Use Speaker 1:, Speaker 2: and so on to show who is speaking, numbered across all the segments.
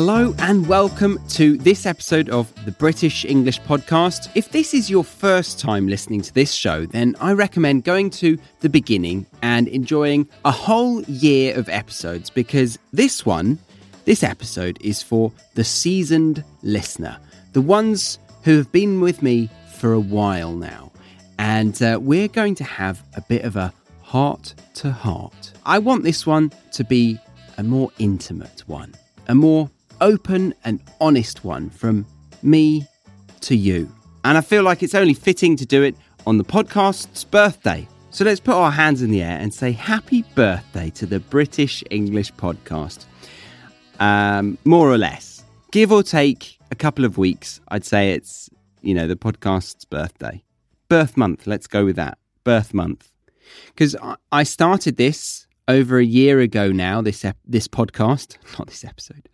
Speaker 1: Hello and welcome to this episode of the British English Podcast. If this is your first time listening to this show, then I recommend going to the beginning and enjoying a whole year of episodes because this one, this episode, is for the seasoned listener, the ones who have been with me for a while now. And uh, we're going to have a bit of a heart to heart. I want this one to be a more intimate one, a more open and honest one from me to you. And I feel like it's only fitting to do it on the podcast's birthday. So let's put our hands in the air and say happy birthday to the British English podcast. Um, more or less, give or take a couple of weeks, I'd say it's, you know, the podcast's birthday. Birth month, let's go with that. Birth month. Because I started this over a year ago now, this, ep- this podcast, not this episode.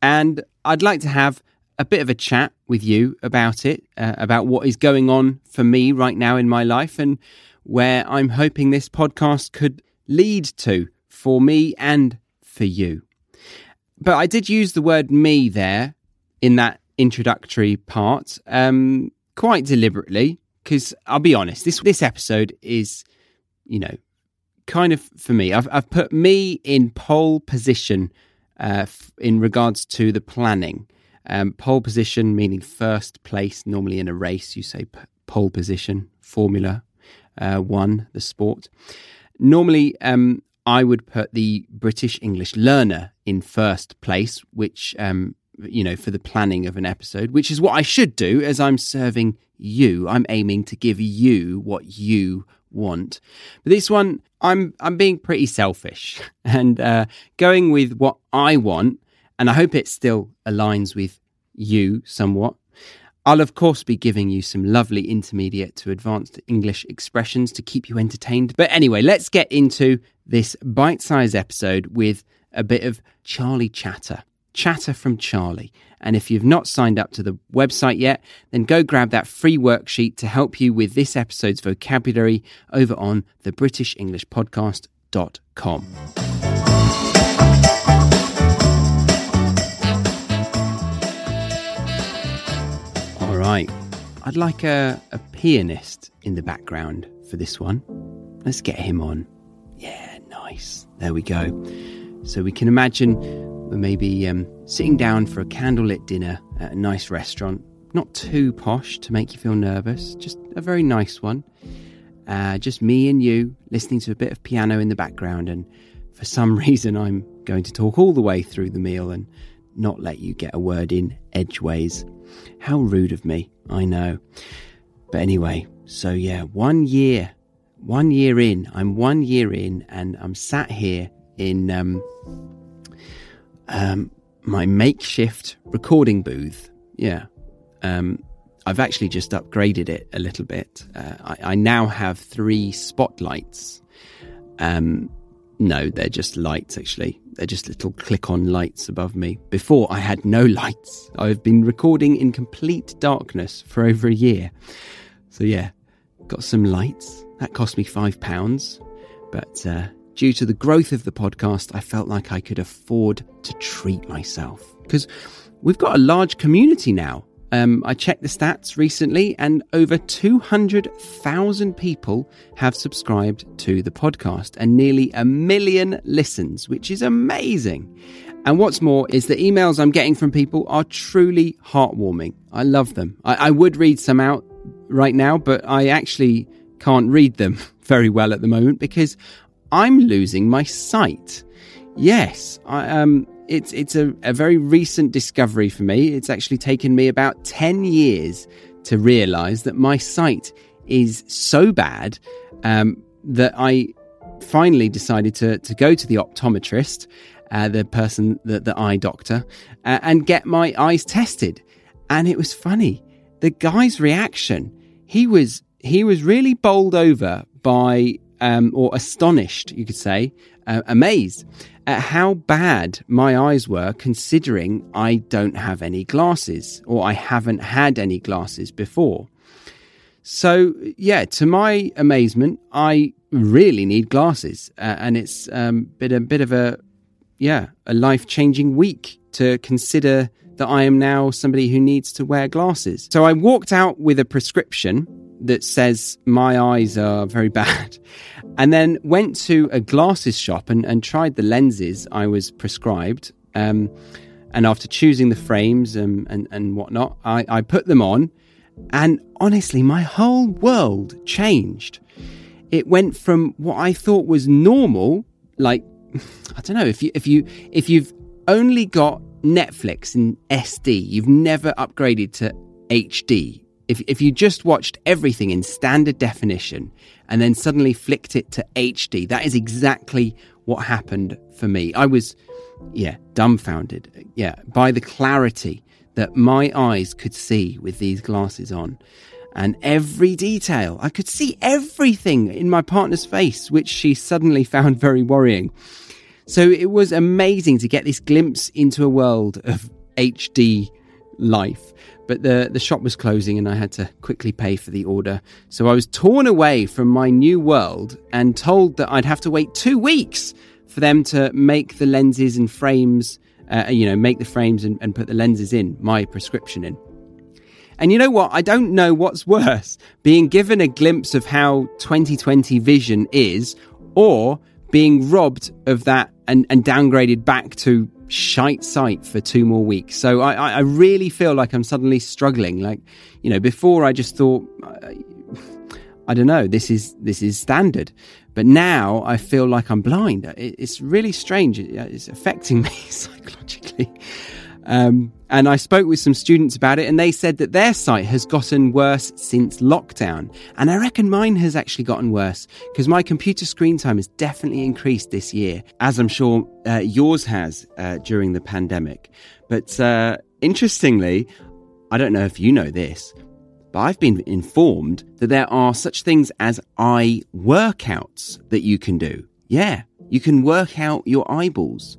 Speaker 1: And I'd like to have a bit of a chat with you about it, uh, about what is going on for me right now in my life and where I'm hoping this podcast could lead to for me and for you. But I did use the word me there in that introductory part um, quite deliberately because I'll be honest, this, this episode is, you know, kind of for me. I've, I've put me in pole position uh, f- in regards to the planning. Um, pole position meaning first place. Normally in a race, you say p- pole position. Formula uh, One, the sport. Normally, um, I would put the British English learner in first place, which um, you know for the planning of an episode, which is what I should do as I'm serving you. I'm aiming to give you what you want. But this one, I'm I'm being pretty selfish and uh, going with what I want, and I hope it still aligns with you somewhat. I'll of course be giving you some lovely intermediate to advanced English expressions to keep you entertained. But anyway, let's get into this bite-sized episode with a bit of Charlie chatter. Chatter from Charlie. And if you've not signed up to the website yet, then go grab that free worksheet to help you with this episode's vocabulary over on the British English Podcast.com. All right. I'd like a, a pianist in the background for this one. Let's get him on. Yeah, nice. There we go. So we can imagine maybe um, sitting down for a candlelit dinner at a nice restaurant. Not too posh to make you feel nervous, just a very nice one. Uh, just me and you listening to a bit of piano in the background. And for some reason, I'm going to talk all the way through the meal and not let you get a word in edgeways. How rude of me, I know. But anyway, so yeah, one year, one year in, I'm one year in, and I'm sat here in um, um, my makeshift recording booth. Yeah. Um, I've actually just upgraded it a little bit. Uh, I, I, now have three spotlights. Um, no, they're just lights, actually. They're just little click on lights above me. Before, I had no lights. I've been recording in complete darkness for over a year. So, yeah, got some lights. That cost me five pounds. But uh, due to the growth of the podcast, I felt like I could afford to treat myself. Because we've got a large community now. Um, I checked the stats recently, and over 200,000 people have subscribed to the podcast and nearly a million listens, which is amazing. And what's more is the emails I'm getting from people are truly heartwarming. I love them. I, I would read some out right now, but I actually can't read them very well at the moment because I'm losing my sight. Yes, I, um, it's it's a, a very recent discovery for me. It's actually taken me about ten years to realise that my sight is so bad um, that I finally decided to to go to the optometrist, uh, the person, the, the eye doctor, uh, and get my eyes tested. And it was funny. The guy's reaction. He was he was really bowled over by um, or astonished, you could say, uh, amazed at how bad my eyes were, considering I don't have any glasses or I haven't had any glasses before. So, yeah, to my amazement, I really need glasses, uh, and it's um, been a bit of a yeah, a life changing week to consider that I am now somebody who needs to wear glasses. So I walked out with a prescription that says my eyes are very bad, and then went to a glasses shop and, and tried the lenses I was prescribed. Um, and after choosing the frames and, and, and whatnot, I, I put them on. And honestly, my whole world changed. It went from what I thought was normal, like I don't know if you if you if you've only got Netflix in SD, you've never upgraded to HD. If if you just watched everything in standard definition and then suddenly flicked it to HD, that is exactly what happened for me. I was yeah, dumbfounded. Yeah, by the clarity that my eyes could see with these glasses on. And every detail, I could see everything in my partner's face, which she suddenly found very worrying. So it was amazing to get this glimpse into a world of HD life. But the, the shop was closing and I had to quickly pay for the order. So I was torn away from my new world and told that I'd have to wait two weeks for them to make the lenses and frames uh, you know, make the frames and, and put the lenses in, my prescription in. And you know what? I don't know what's worse being given a glimpse of how 2020 vision is, or being robbed of that and, and downgraded back to shite sight for two more weeks. So I, I really feel like I'm suddenly struggling. Like, you know, before I just thought, I don't know, this is this is standard. But now I feel like I'm blind. It's really strange. It's affecting me psychologically. Um, and I spoke with some students about it, and they said that their sight has gotten worse since lockdown. And I reckon mine has actually gotten worse because my computer screen time has definitely increased this year, as I'm sure uh, yours has uh, during the pandemic. But uh, interestingly, I don't know if you know this, but I've been informed that there are such things as eye workouts that you can do. Yeah, you can work out your eyeballs.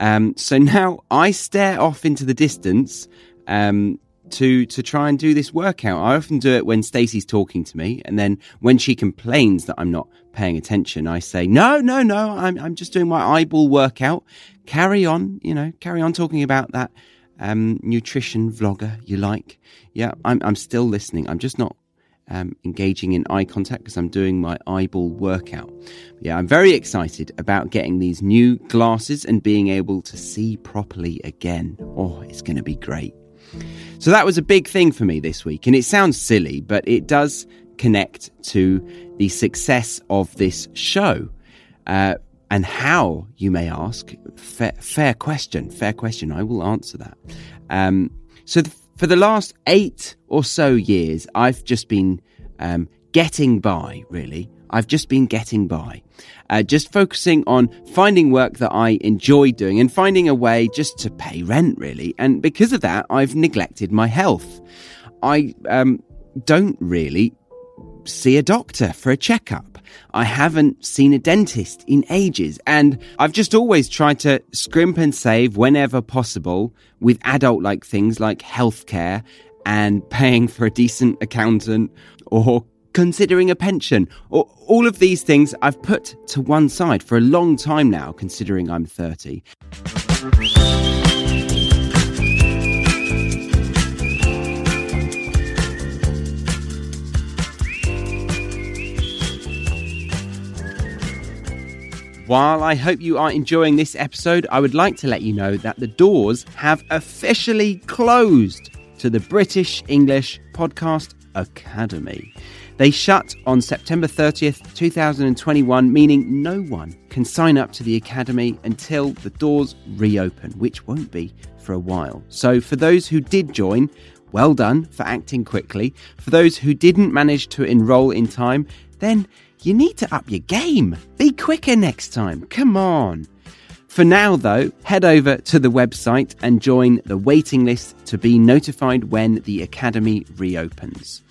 Speaker 1: Um, so now I stare off into the distance um, to to try and do this workout. I often do it when Stacey's talking to me, and then when she complains that I'm not paying attention, I say, "No, no, no, I'm I'm just doing my eyeball workout. Carry on, you know, carry on talking about that um, nutrition vlogger you like. Yeah, I'm, I'm still listening. I'm just not um, engaging in eye contact because I'm doing my eyeball workout. Yeah, I'm very excited about getting these new glasses and being able to see properly again. Oh, it's going to be great. So that was a big thing for me this week. And it sounds silly, but it does connect to the success of this show. Uh, and how, you may ask? Fair, fair question, fair question. I will answer that. Um, so, th- for the last eight or so years, I've just been um, getting by, really. I've just been getting by. Uh, just focusing on finding work that I enjoy doing and finding a way just to pay rent, really. And because of that, I've neglected my health. I um, don't really see a doctor for a checkup. I haven't seen a dentist in ages, and I've just always tried to scrimp and save whenever possible with adult like things like healthcare and paying for a decent accountant or considering a pension all of these things I've put to one side for a long time now, considering I'm 30. While I hope you are enjoying this episode, I would like to let you know that the doors have officially closed to the British English Podcast Academy. They shut on September 30th, 2021, meaning no one can sign up to the Academy until the doors reopen, which won't be for a while. So, for those who did join, well done for acting quickly. For those who didn't manage to enroll in time, then you need to up your game. Be quicker next time. Come on. For now, though, head over to the website and join the waiting list to be notified when the Academy reopens.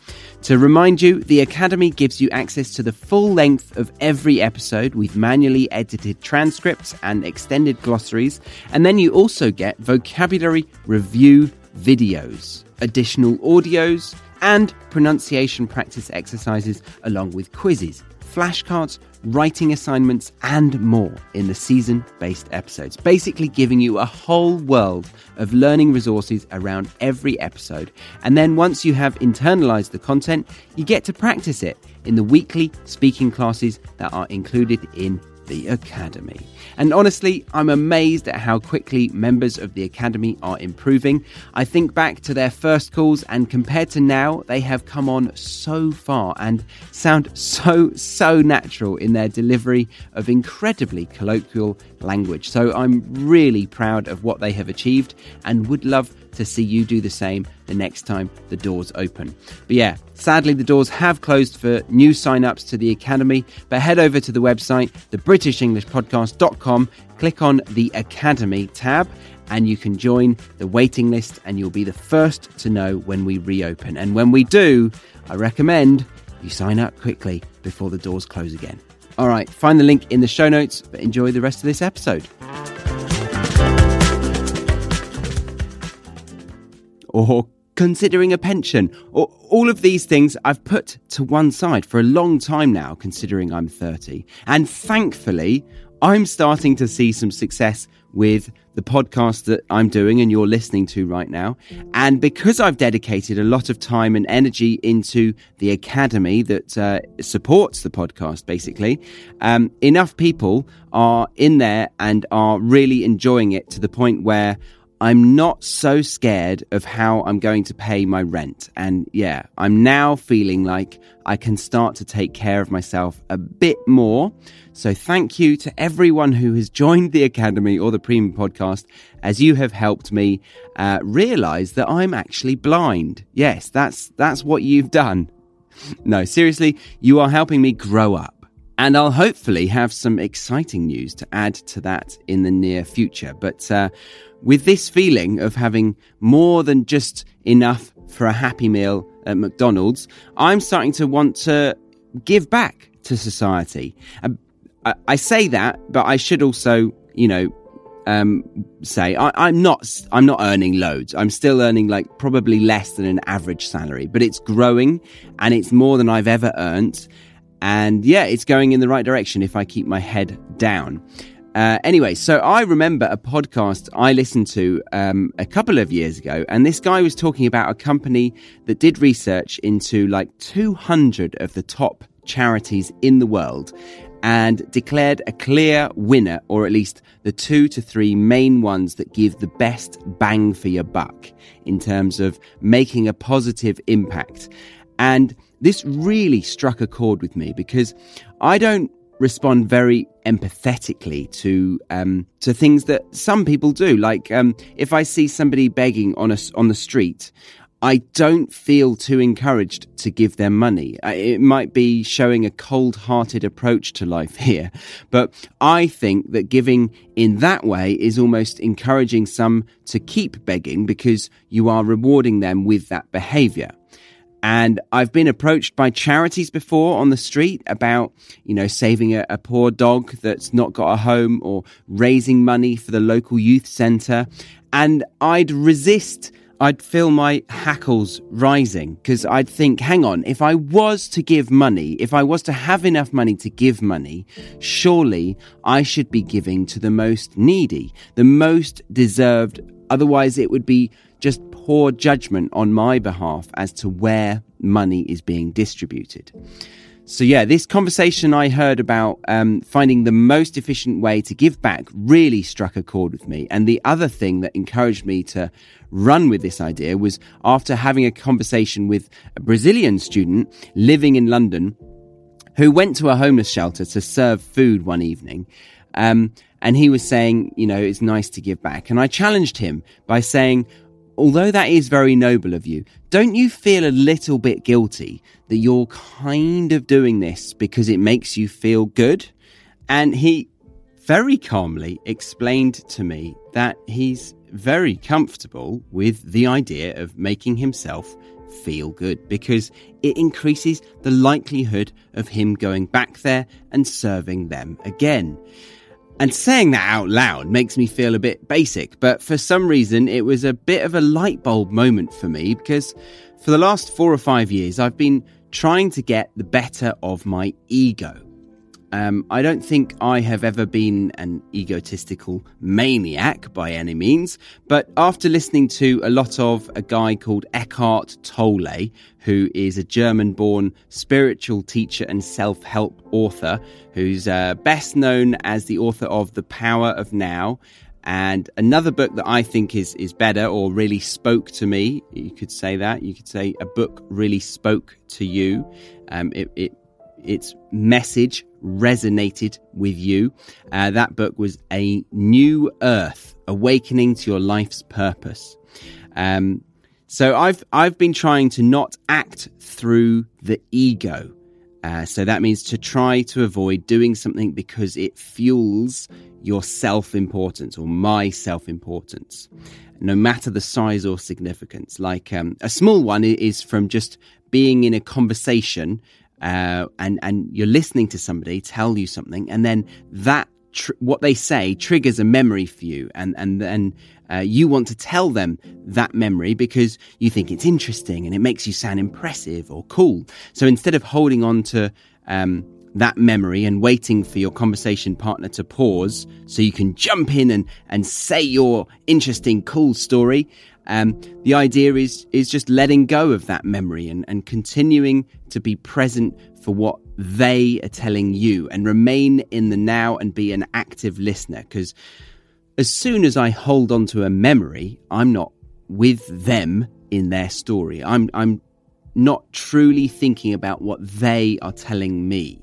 Speaker 1: To remind you, the Academy gives you access to the full length of every episode with manually edited transcripts and extended glossaries, and then you also get vocabulary review videos, additional audios, and pronunciation practice exercises along with quizzes flashcards, writing assignments, and more in the season based episodes, basically giving you a whole world of learning resources around every episode. And then once you have internalized the content, you get to practice it in the weekly speaking classes that are included in the Academy. And honestly, I'm amazed at how quickly members of the Academy are improving. I think back to their first calls, and compared to now, they have come on so far and sound so, so natural in their delivery of incredibly colloquial language. So I'm really proud of what they have achieved and would love to see you do the same the next time the doors open. But yeah, sadly, the doors have closed for new sign-ups to the Academy, but head over to the website, thebritishenglishpodcast.com, click on the Academy tab, and you can join the waiting list, and you'll be the first to know when we reopen. And when we do, I recommend you sign up quickly before the doors close again. All right, find the link in the show notes, but enjoy the rest of this episode. Or considering a pension, or all of these things I've put to one side for a long time now, considering I'm 30. And thankfully, I'm starting to see some success with the podcast that I'm doing and you're listening to right now. And because I've dedicated a lot of time and energy into the academy that uh, supports the podcast, basically, um, enough people are in there and are really enjoying it to the point where I'm not so scared of how I'm going to pay my rent. And yeah, I'm now feeling like I can start to take care of myself a bit more. So thank you to everyone who has joined the Academy or the Premium Podcast as you have helped me uh, realize that I'm actually blind. Yes, that's, that's what you've done. No, seriously, you are helping me grow up. And I'll hopefully have some exciting news to add to that in the near future. But uh, with this feeling of having more than just enough for a happy meal at McDonald's, I'm starting to want to give back to society. I, I say that, but I should also, you know, um, say I, am not I'm not earning loads. I'm still earning like probably less than an average salary, but it's growing and it's more than I've ever earned. And yeah, it's going in the right direction if I keep my head down. Uh, anyway, so I remember a podcast I listened to um, a couple of years ago, and this guy was talking about a company that did research into like 200 of the top charities in the world and declared a clear winner, or at least the two to three main ones that give the best bang for your buck in terms of making a positive impact. And this really struck a chord with me because I don't respond very empathetically to um, to things that some people do. Like um, if I see somebody begging on a, on the street, I don't feel too encouraged to give them money. It might be showing a cold hearted approach to life here, but I think that giving in that way is almost encouraging some to keep begging because you are rewarding them with that behavior. And I've been approached by charities before on the street about, you know, saving a, a, poor dog that's not got a home or raising money for the local youth centre. And I'd resist, I'd feel my hackles rising because I'd think, hang on, if I was to give money, if I was to have enough money to give money, surely I should be giving to the most needy, the most deserved. Otherwise, it would be just poor judgment on my behalf as to where money is being distributed. So, yeah, this conversation I heard about um, finding the most efficient way to give back really struck a chord with me. And the other thing that encouraged me to run with this idea was after having a conversation with a Brazilian student living in London who went to a homeless shelter to serve food one evening. Um, and he was saying, you know, it's nice to give back. And I challenged him by saying, although that is very noble of you, don't you feel a little bit guilty that you're kind of doing this because it makes you feel good? And he very calmly explained to me that he's very comfortable with the idea of making himself feel good because it increases the likelihood of him going back there and serving them again. And saying that out loud makes me feel a bit basic, but for some reason it was a bit of a light bulb moment for me because for the last four or five years I've been trying to get the better of my ego. Um, I don't think I have ever been an egotistical maniac by any means, but after listening to a lot of a guy called Eckhart Tolle, who is a German born spiritual teacher and self help author, who's uh, best known as the author of The Power of Now. And another book that I think is, is better or really spoke to me, you could say that. You could say a book really spoke to you. Um, it, it its message resonated with you. Uh, that book was A New Earth Awakening to Your Life's Purpose. Um, so I've I've been trying to not act through the ego. Uh, so that means to try to avoid doing something because it fuels your self importance or my self importance, no matter the size or significance. Like um, a small one is from just being in a conversation uh, and and you're listening to somebody tell you something, and then that tr- what they say triggers a memory for you, and and then uh, you want to tell them that memory because you think it's interesting and it makes you sound impressive or cool. So instead of holding on to um, that memory and waiting for your conversation partner to pause so you can jump in and, and say your interesting, cool story. Um, the idea is is just letting go of that memory and, and continuing to be present for what they are telling you and remain in the now and be an active listener. Because as soon as I hold on to a memory, I'm not with them in their story. I'm I'm not truly thinking about what they are telling me.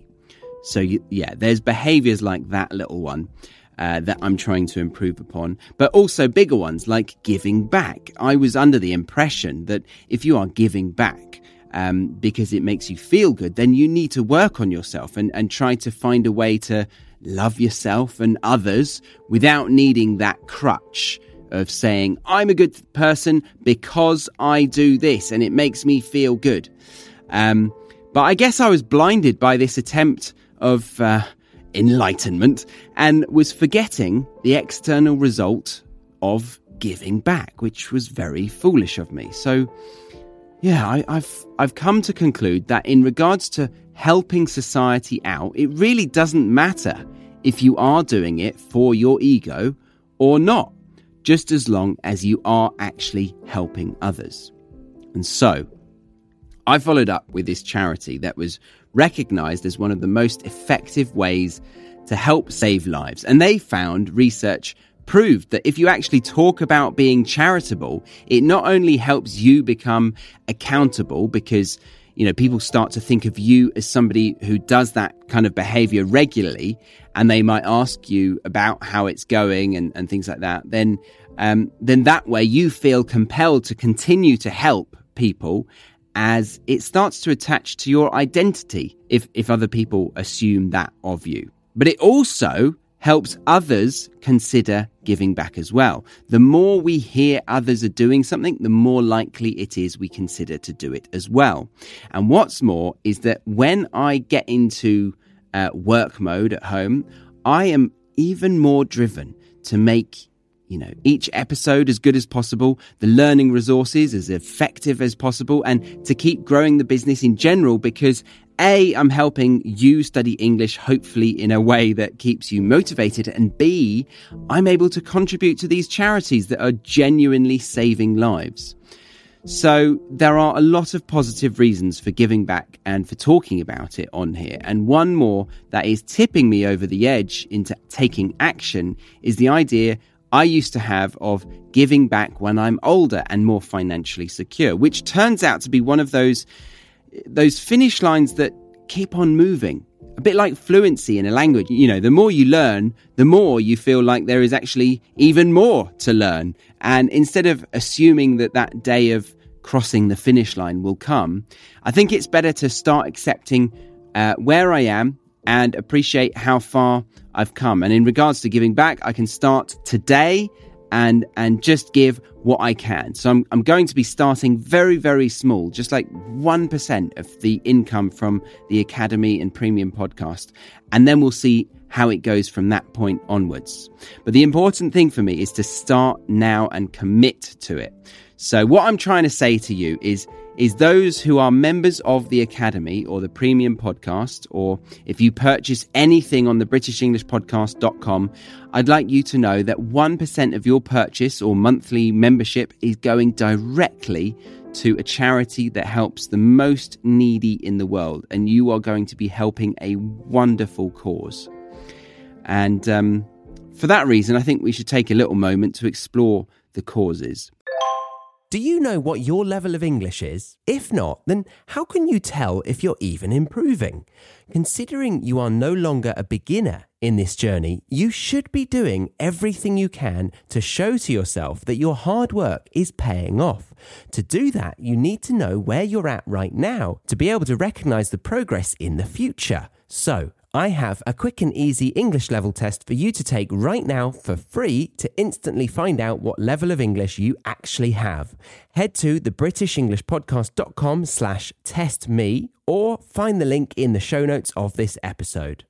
Speaker 1: So yeah, there's behaviors like that little one uh, that I'm trying to improve upon, but also bigger ones like giving back. I was under the impression that if you are giving back, um, because it makes you feel good, then you need to work on yourself and, and try to find a way to love yourself and others without needing that crutch of saying, I'm a good person because I do this and it makes me feel good. Um, but I guess I was blinded by this attempt of uh, enlightenment and was forgetting the external result of giving back, which was very foolish of me. So, yeah, I, have I've come to conclude that in regards to helping society out, it really doesn't matter if you are doing it for your ego or not, just as long as you are actually helping others. And so, I followed up with this charity that was recognized as one of the most effective ways to help save lives. And they found research proved that if you actually talk about being charitable, it not only helps you become accountable because you know people start to think of you as somebody who does that kind of behavior regularly and they might ask you about how it's going and, and things like that then um, then that way you feel compelled to continue to help people as it starts to attach to your identity if, if other people assume that of you. But it also helps others consider giving back as well. The more we hear others are doing something, the more likely it is we consider to do it as well. And what's more is that when I get into uh, work mode at home, I am even more driven to make you know, each episode as good as possible, the learning resources as effective as possible, and to keep growing the business in general because A, I'm helping you study English hopefully in a way that keeps you motivated, and B, I'm able to contribute to these charities that are genuinely saving lives. So there are a lot of positive reasons for giving back and for talking about it on here. And one more that is tipping me over the edge into taking action is the idea I used to have of giving back when I'm older and more financially secure, which turns out to be one of those those finish lines that keep on moving. A bit like fluency in a language. You know, the more you learn, the more you feel like there is actually even more to learn. And instead of assuming that that day of crossing the finish line will come, I think it's better to start accepting uh, where I am and appreciate how far I've come. And in regards to giving back, I can start today and and just give what I can. So I'm I'm going to be starting very very small, just like 1% of the income from the Academy and Premium podcast, and then we'll see how it goes from that point onwards. But the important thing for me is to start now and commit to it. So, what I'm trying to say to you is, is those who are members of the Academy or the Premium Podcast, or if you purchase anything on the BritishEnglishPodcast.com, I'd like you to know that 1% of your purchase or monthly membership is going directly to a charity that helps the most needy in the world. And you are going to be helping a wonderful cause. And um, for that reason, I think we should take a little moment to explore the causes.
Speaker 2: Do you know what your level of English is? If not, then how can you tell if you're even improving? Considering you are no longer a beginner in this journey, you should be doing everything you can to show to yourself that your hard work is paying off. To do that, you need to know where you're at right now to be able to recognize the progress in the future. So, I have a quick and easy English level test for you to take right now for free to instantly find out what level of English you actually have. Head to thebritishenglishpodcast.com slash test me or find the link in the show notes of this episode.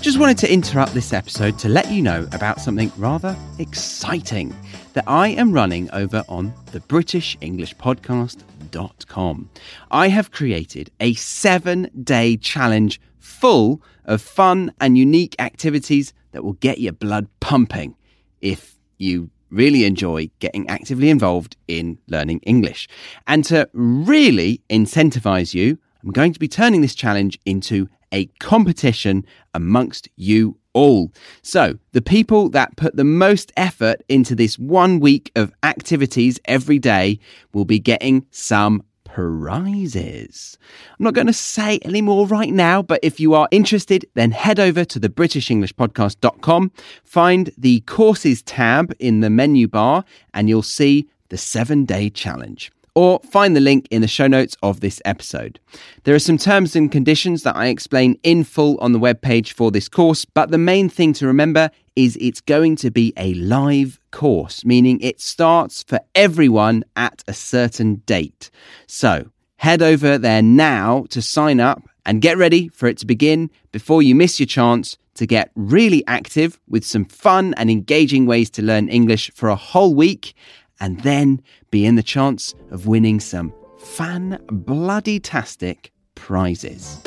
Speaker 1: Just wanted to interrupt this episode to let you know about something rather exciting that I am running over on the BritishEnglishPodcast.com. I have created a seven day challenge full of fun and unique activities that will get your blood pumping if you really enjoy getting actively involved in learning English. And to really incentivize you, I'm going to be turning this challenge into a competition amongst you all. So, the people that put the most effort into this one week of activities every day will be getting some prizes. I'm not going to say any more right now, but if you are interested, then head over to the BritishEnglishPodcast.com, find the courses tab in the menu bar, and you'll see the seven day challenge or find the link in the show notes of this episode. There are some terms and conditions that I explain in full on the webpage for this course, but the main thing to remember is it's going to be a live course, meaning it starts for everyone at a certain date. So head over there now to sign up and get ready for it to begin before you miss your chance to get really active with some fun and engaging ways to learn English for a whole week and then be in the chance of winning some fan bloody tastic prizes.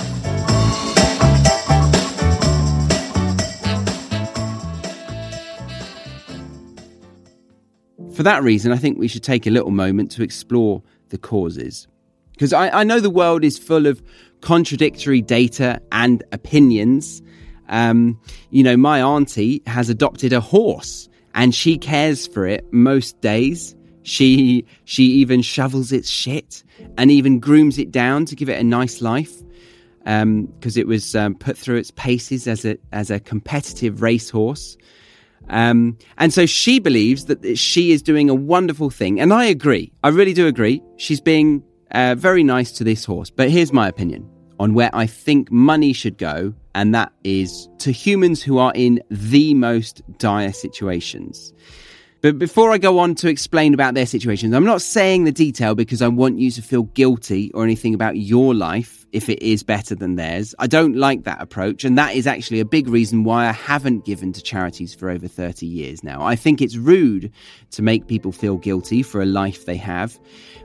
Speaker 1: For that reason, I think we should take a little moment to explore the causes. Because I, I know the world is full of contradictory data and opinions. Um, you know, my auntie has adopted a horse and she cares for it most days. She she even shovels its shit and even grooms it down to give it a nice life because um, it was um, put through its paces as a as a competitive racehorse. Um, and so she believes that she is doing a wonderful thing, and I agree. I really do agree. She's being uh, very nice to this horse. But here's my opinion on where I think money should go, and that is to humans who are in the most dire situations. But before I go on to explain about their situations, I'm not saying the detail because I want you to feel guilty or anything about your life if it is better than theirs. I don't like that approach, and that is actually a big reason why I haven't given to charities for over 30 years now. I think it's rude to make people feel guilty for a life they have.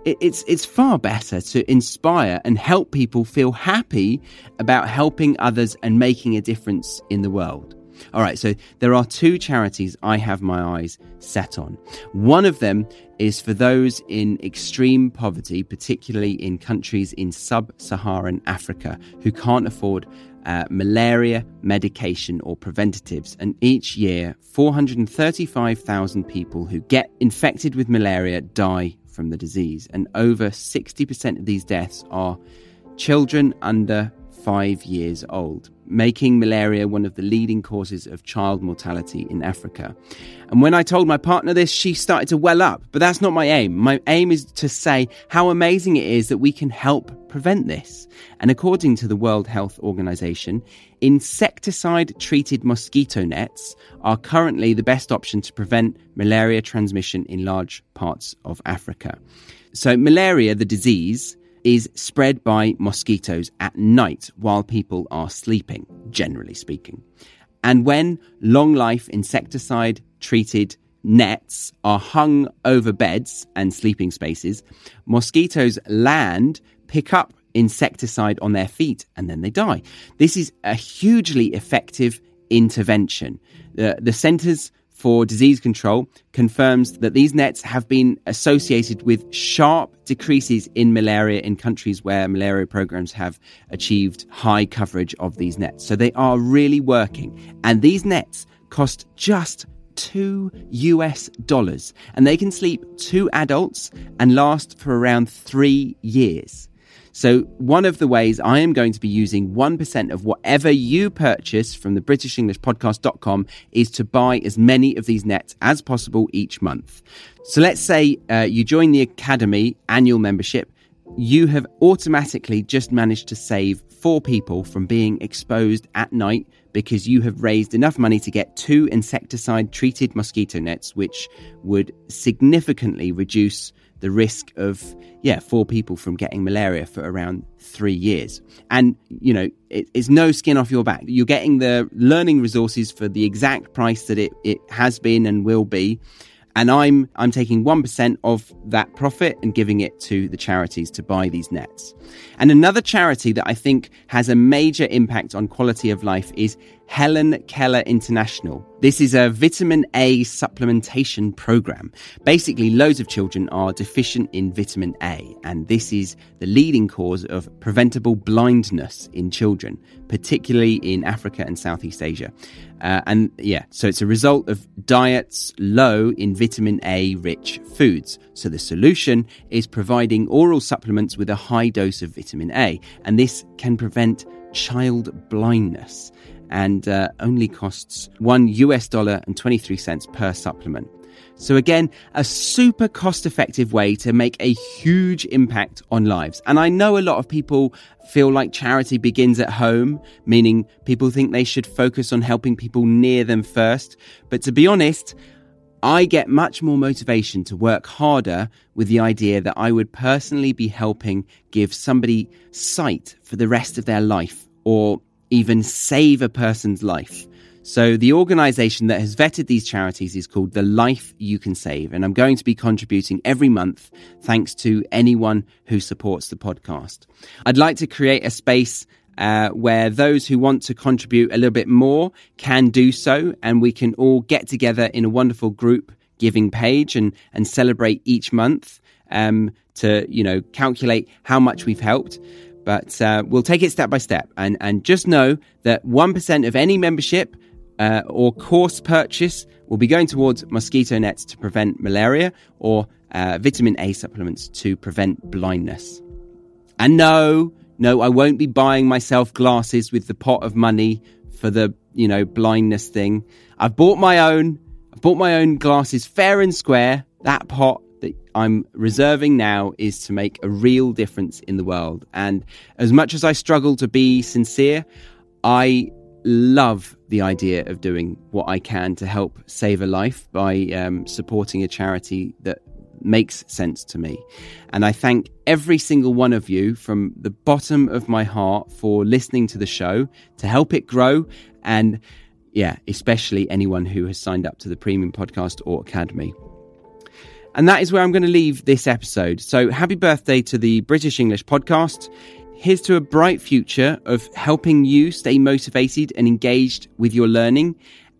Speaker 1: It's, it's far better to inspire and help people feel happy about helping others and making a difference in the world. All right, so there are two charities I have my eyes set on. One of them is for those in extreme poverty, particularly in countries in sub Saharan Africa who can't afford uh, malaria medication or preventatives. And each year, 435,000 people who get infected with malaria die from the disease. And over 60% of these deaths are children under five years old, making malaria one of the leading causes of child mortality in Africa. And when I told my partner this, she started to well up. But that's not my aim. My aim is to say how amazing it is that we can help prevent this. And according to the World Health Organization, insecticide treated mosquito nets are currently the best option to prevent malaria transmission in large parts of Africa. So, malaria, the disease, is spread by mosquitoes at night while people are sleeping, generally speaking. And when long life insecticide treated nets are hung over beds and sleeping spaces, mosquitoes land, pick up insecticide on their feet, and then they die. This is a hugely effective intervention. The, the Centers for Disease Control confirms that these nets have been associated with sharp decreases in malaria in countries where malaria programs have achieved high coverage of these nets. So they are really working. And these nets cost just two US dollars, and they can sleep two adults and last for around three years. So, one of the ways I am going to be using 1% of whatever you purchase from the BritishEnglishPodcast.com is to buy as many of these nets as possible each month. So, let's say uh, you join the Academy annual membership, you have automatically just managed to save four people from being exposed at night because you have raised enough money to get two insecticide treated mosquito nets, which would significantly reduce the risk of yeah four people from getting malaria for around three years. And you know it, it's no skin off your back. You're getting the learning resources for the exact price that it, it has been and will be. And I'm I'm taking 1% of that profit and giving it to the charities to buy these nets. And another charity that I think has a major impact on quality of life is Helen Keller International. This is a vitamin A supplementation program. Basically, loads of children are deficient in vitamin A, and this is the leading cause of preventable blindness in children, particularly in Africa and Southeast Asia. Uh, and yeah, so it's a result of diets low in vitamin A rich foods. So the solution is providing oral supplements with a high dose of vitamin A, and this can prevent child blindness and uh, only costs one US dollar and 23 cents per supplement. So, again, a super cost effective way to make a huge impact on lives. And I know a lot of people feel like charity begins at home, meaning people think they should focus on helping people near them first. But to be honest, I get much more motivation to work harder with the idea that I would personally be helping give somebody sight for the rest of their life or even save a person's life. So, the organization that has vetted these charities is called The Life You Can Save. And I'm going to be contributing every month thanks to anyone who supports the podcast. I'd like to create a space uh, where those who want to contribute a little bit more can do so. And we can all get together in a wonderful group giving page and, and celebrate each month um, to, you know, calculate how much we've helped. But uh, we'll take it step by step. And, and just know that 1% of any membership uh, or course purchase will be going towards mosquito nets to prevent malaria or uh, vitamin A supplements to prevent blindness. And no, no, I won't be buying myself glasses with the pot of money for the, you know, blindness thing. I've bought my own. I've bought my own glasses fair and square. That pot I'm reserving now is to make a real difference in the world. And as much as I struggle to be sincere, I love the idea of doing what I can to help save a life by um, supporting a charity that makes sense to me. And I thank every single one of you from the bottom of my heart for listening to the show to help it grow. And yeah, especially anyone who has signed up to the Premium Podcast or Academy. And that is where I'm going to leave this episode. So happy birthday to the British English podcast. Here's to a bright future of helping you stay motivated and engaged with your learning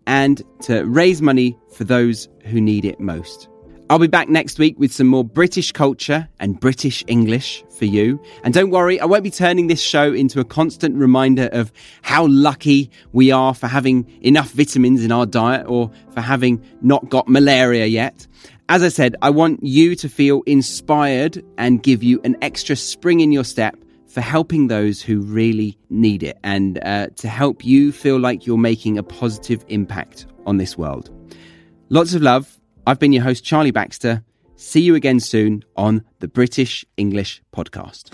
Speaker 1: and to raise money for those who need it most. I'll be back next week with some more British culture and British English for you. And don't worry, I won't be turning this show into a constant reminder of how lucky we are for having enough vitamins in our diet or for having not got malaria yet. As I said, I want you to feel inspired and give you an extra spring in your step for helping those who really need it and uh, to help you feel like you're making a positive impact on this world. Lots of love. I've been your host, Charlie Baxter. See you again soon on the British English Podcast.